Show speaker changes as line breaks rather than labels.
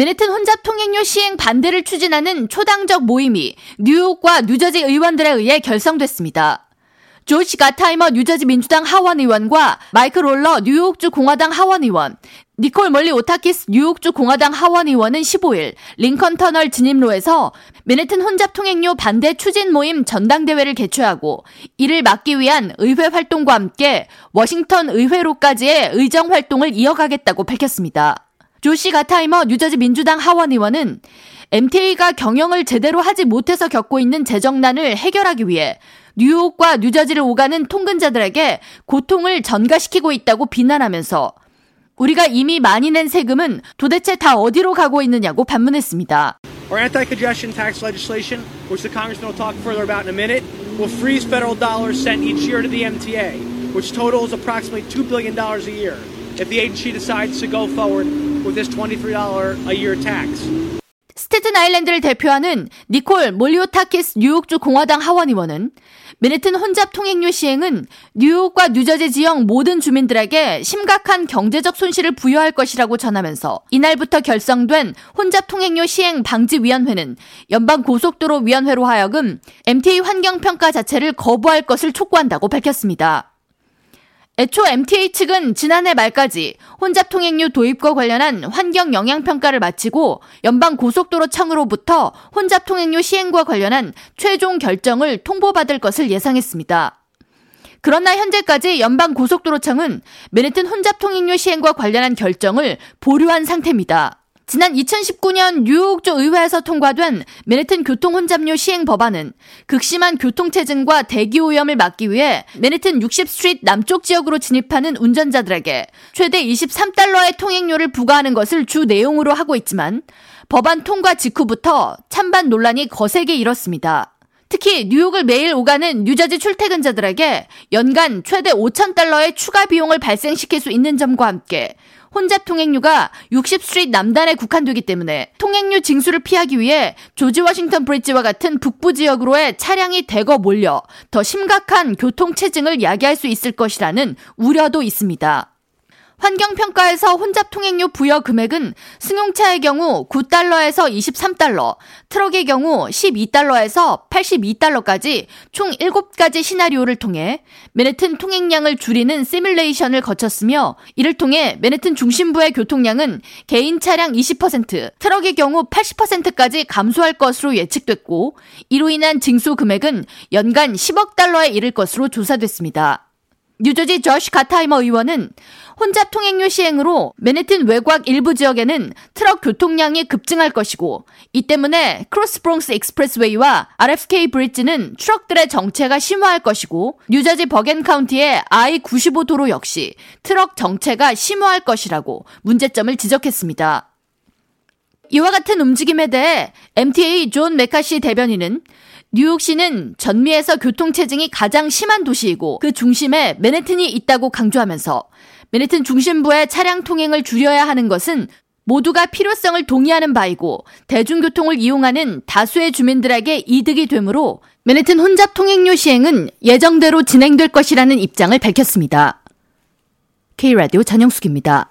맨해튼 혼잡 통행료 시행 반대를 추진하는 초당적 모임이 뉴욕과 뉴저지 의원들에 의해 결성됐습니다. 조지 가타이머 뉴저지 민주당 하원 의원과 마이크 롤러 뉴욕주 공화당 하원 의원, 니콜 멀리오타키스 뉴욕주 공화당 하원 의원은 15일 링컨 터널 진입로에서 맨해튼 혼잡 통행료 반대 추진 모임 전당대회를 개최하고 이를 막기 위한 의회 활동과 함께 워싱턴 의회로까지의 의정 활동을 이어가겠다고 밝혔습니다. 조시 가타이머 뉴저지 민주당 하원 의원은 MTA가 경영을 제대로 하지 못해서 겪고 있는 재정난을 해결하기 위해 뉴욕과 뉴저지를 오가는 통근자들에게 고통을 전가시키고 있다고 비난하면서 우리가 이미 많이 낸 세금은 도대체 다 어디로 가고 있느냐고 반문했습니다.
Our anti-congestion tax legislation, which the congressman will talk further about in a minute, will freeze federal dollars sent each year to the MTA, which totals approximately $2 billion a year, if the agency decides to go forward with this $23 a year tax.
스테튼 아일랜드를 대표하는 니콜 몰리오타키스 뉴욕주 공화당 하원 의원은 맨해튼 혼잡 통행료 시행은 뉴욕과 뉴저지 지역 모든 주민들에게 심각한 경제적 손실을 부여할 것이라고 전하면서 이날부터 결성된 혼잡 통행료 시행 방지위원회는 연방 고속도로 위원회로 하여금 MTA 환경평가 자체를 거부할 것을 촉구한다고 밝혔습니다. 애초 MTA 측은 지난해 말까지 혼잡 통행료 도입과 관련한 환경 영향 평가를 마치고 연방 고속도로 청으로부터 혼잡 통행료 시행과 관련한 최종 결정을 통보받을 것을 예상했습니다. 그러나 현재까지 연방 고속도로 청은 맨해튼 혼잡 통행료 시행과 관련한 결정을 보류한 상태입니다. 지난 2019년 뉴욕주 의회에서 통과된 맨해튼 교통 혼잡료 시행 법안은 극심한 교통체증과 대기 오염을 막기 위해 맨해튼 60스트리트 남쪽 지역으로 진입하는 운전자들에게 최대 23달러의 통행료를 부과하는 것을 주 내용으로 하고 있지만 법안 통과 직후부터 찬반 논란이 거세게 일었습니다. 특히 뉴욕을 매일 오가는 뉴저지 출퇴근자들에게 연간 최대 5천 달러의 추가 비용을 발생시킬 수 있는 점과 함께 혼잡 통행료가 60스트리트 남단에 국한되기 때문에 통행료 징수를 피하기 위해 조지 워싱턴 브릿지와 같은 북부 지역으로의 차량이 대거 몰려 더 심각한 교통 체증을 야기할 수 있을 것이라는 우려도 있습니다. 환경평가에서 혼잡 통행료 부여 금액은 승용차의 경우 9달러에서 23달러, 트럭의 경우 12달러에서 82달러까지 총 7가지 시나리오를 통해 맨해튼 통행량을 줄이는 시뮬레이션을 거쳤으며 이를 통해 맨해튼 중심부의 교통량은 개인 차량 20%, 트럭의 경우 80%까지 감소할 것으로 예측됐고 이로 인한 징수 금액은 연간 10억 달러에 이를 것으로 조사됐습니다. 뉴저지 조시 가타이머 의원은 혼잡 통행료 시행으로 맨해튼 외곽 일부 지역에는 트럭 교통량이 급증할 것이고 이 때문에 크로스 브롱스 익스프레스웨이와 RFK 브릿지는 트럭들의 정체가 심화할 것이고 뉴저지 버겐 카운티의 I-95 도로 역시 트럭 정체가 심화할 것이라고 문제점을 지적했습니다. 이와 같은 움직임에 대해 MTA 존 메카시 대변인은 뉴욕시는 전미에서 교통체증이 가장 심한 도시이고 그 중심에 맨해튼이 있다고 강조하면서 맨해튼 중심부의 차량 통행을 줄여야 하는 것은 모두가 필요성을 동의하는 바이고 대중교통을 이용하는 다수의 주민들에게 이득이 되므로 맨해튼 혼잡 통행료 시행은 예정대로 진행될 것이라는 입장을 밝혔습니다. K라디오 전영숙입니다.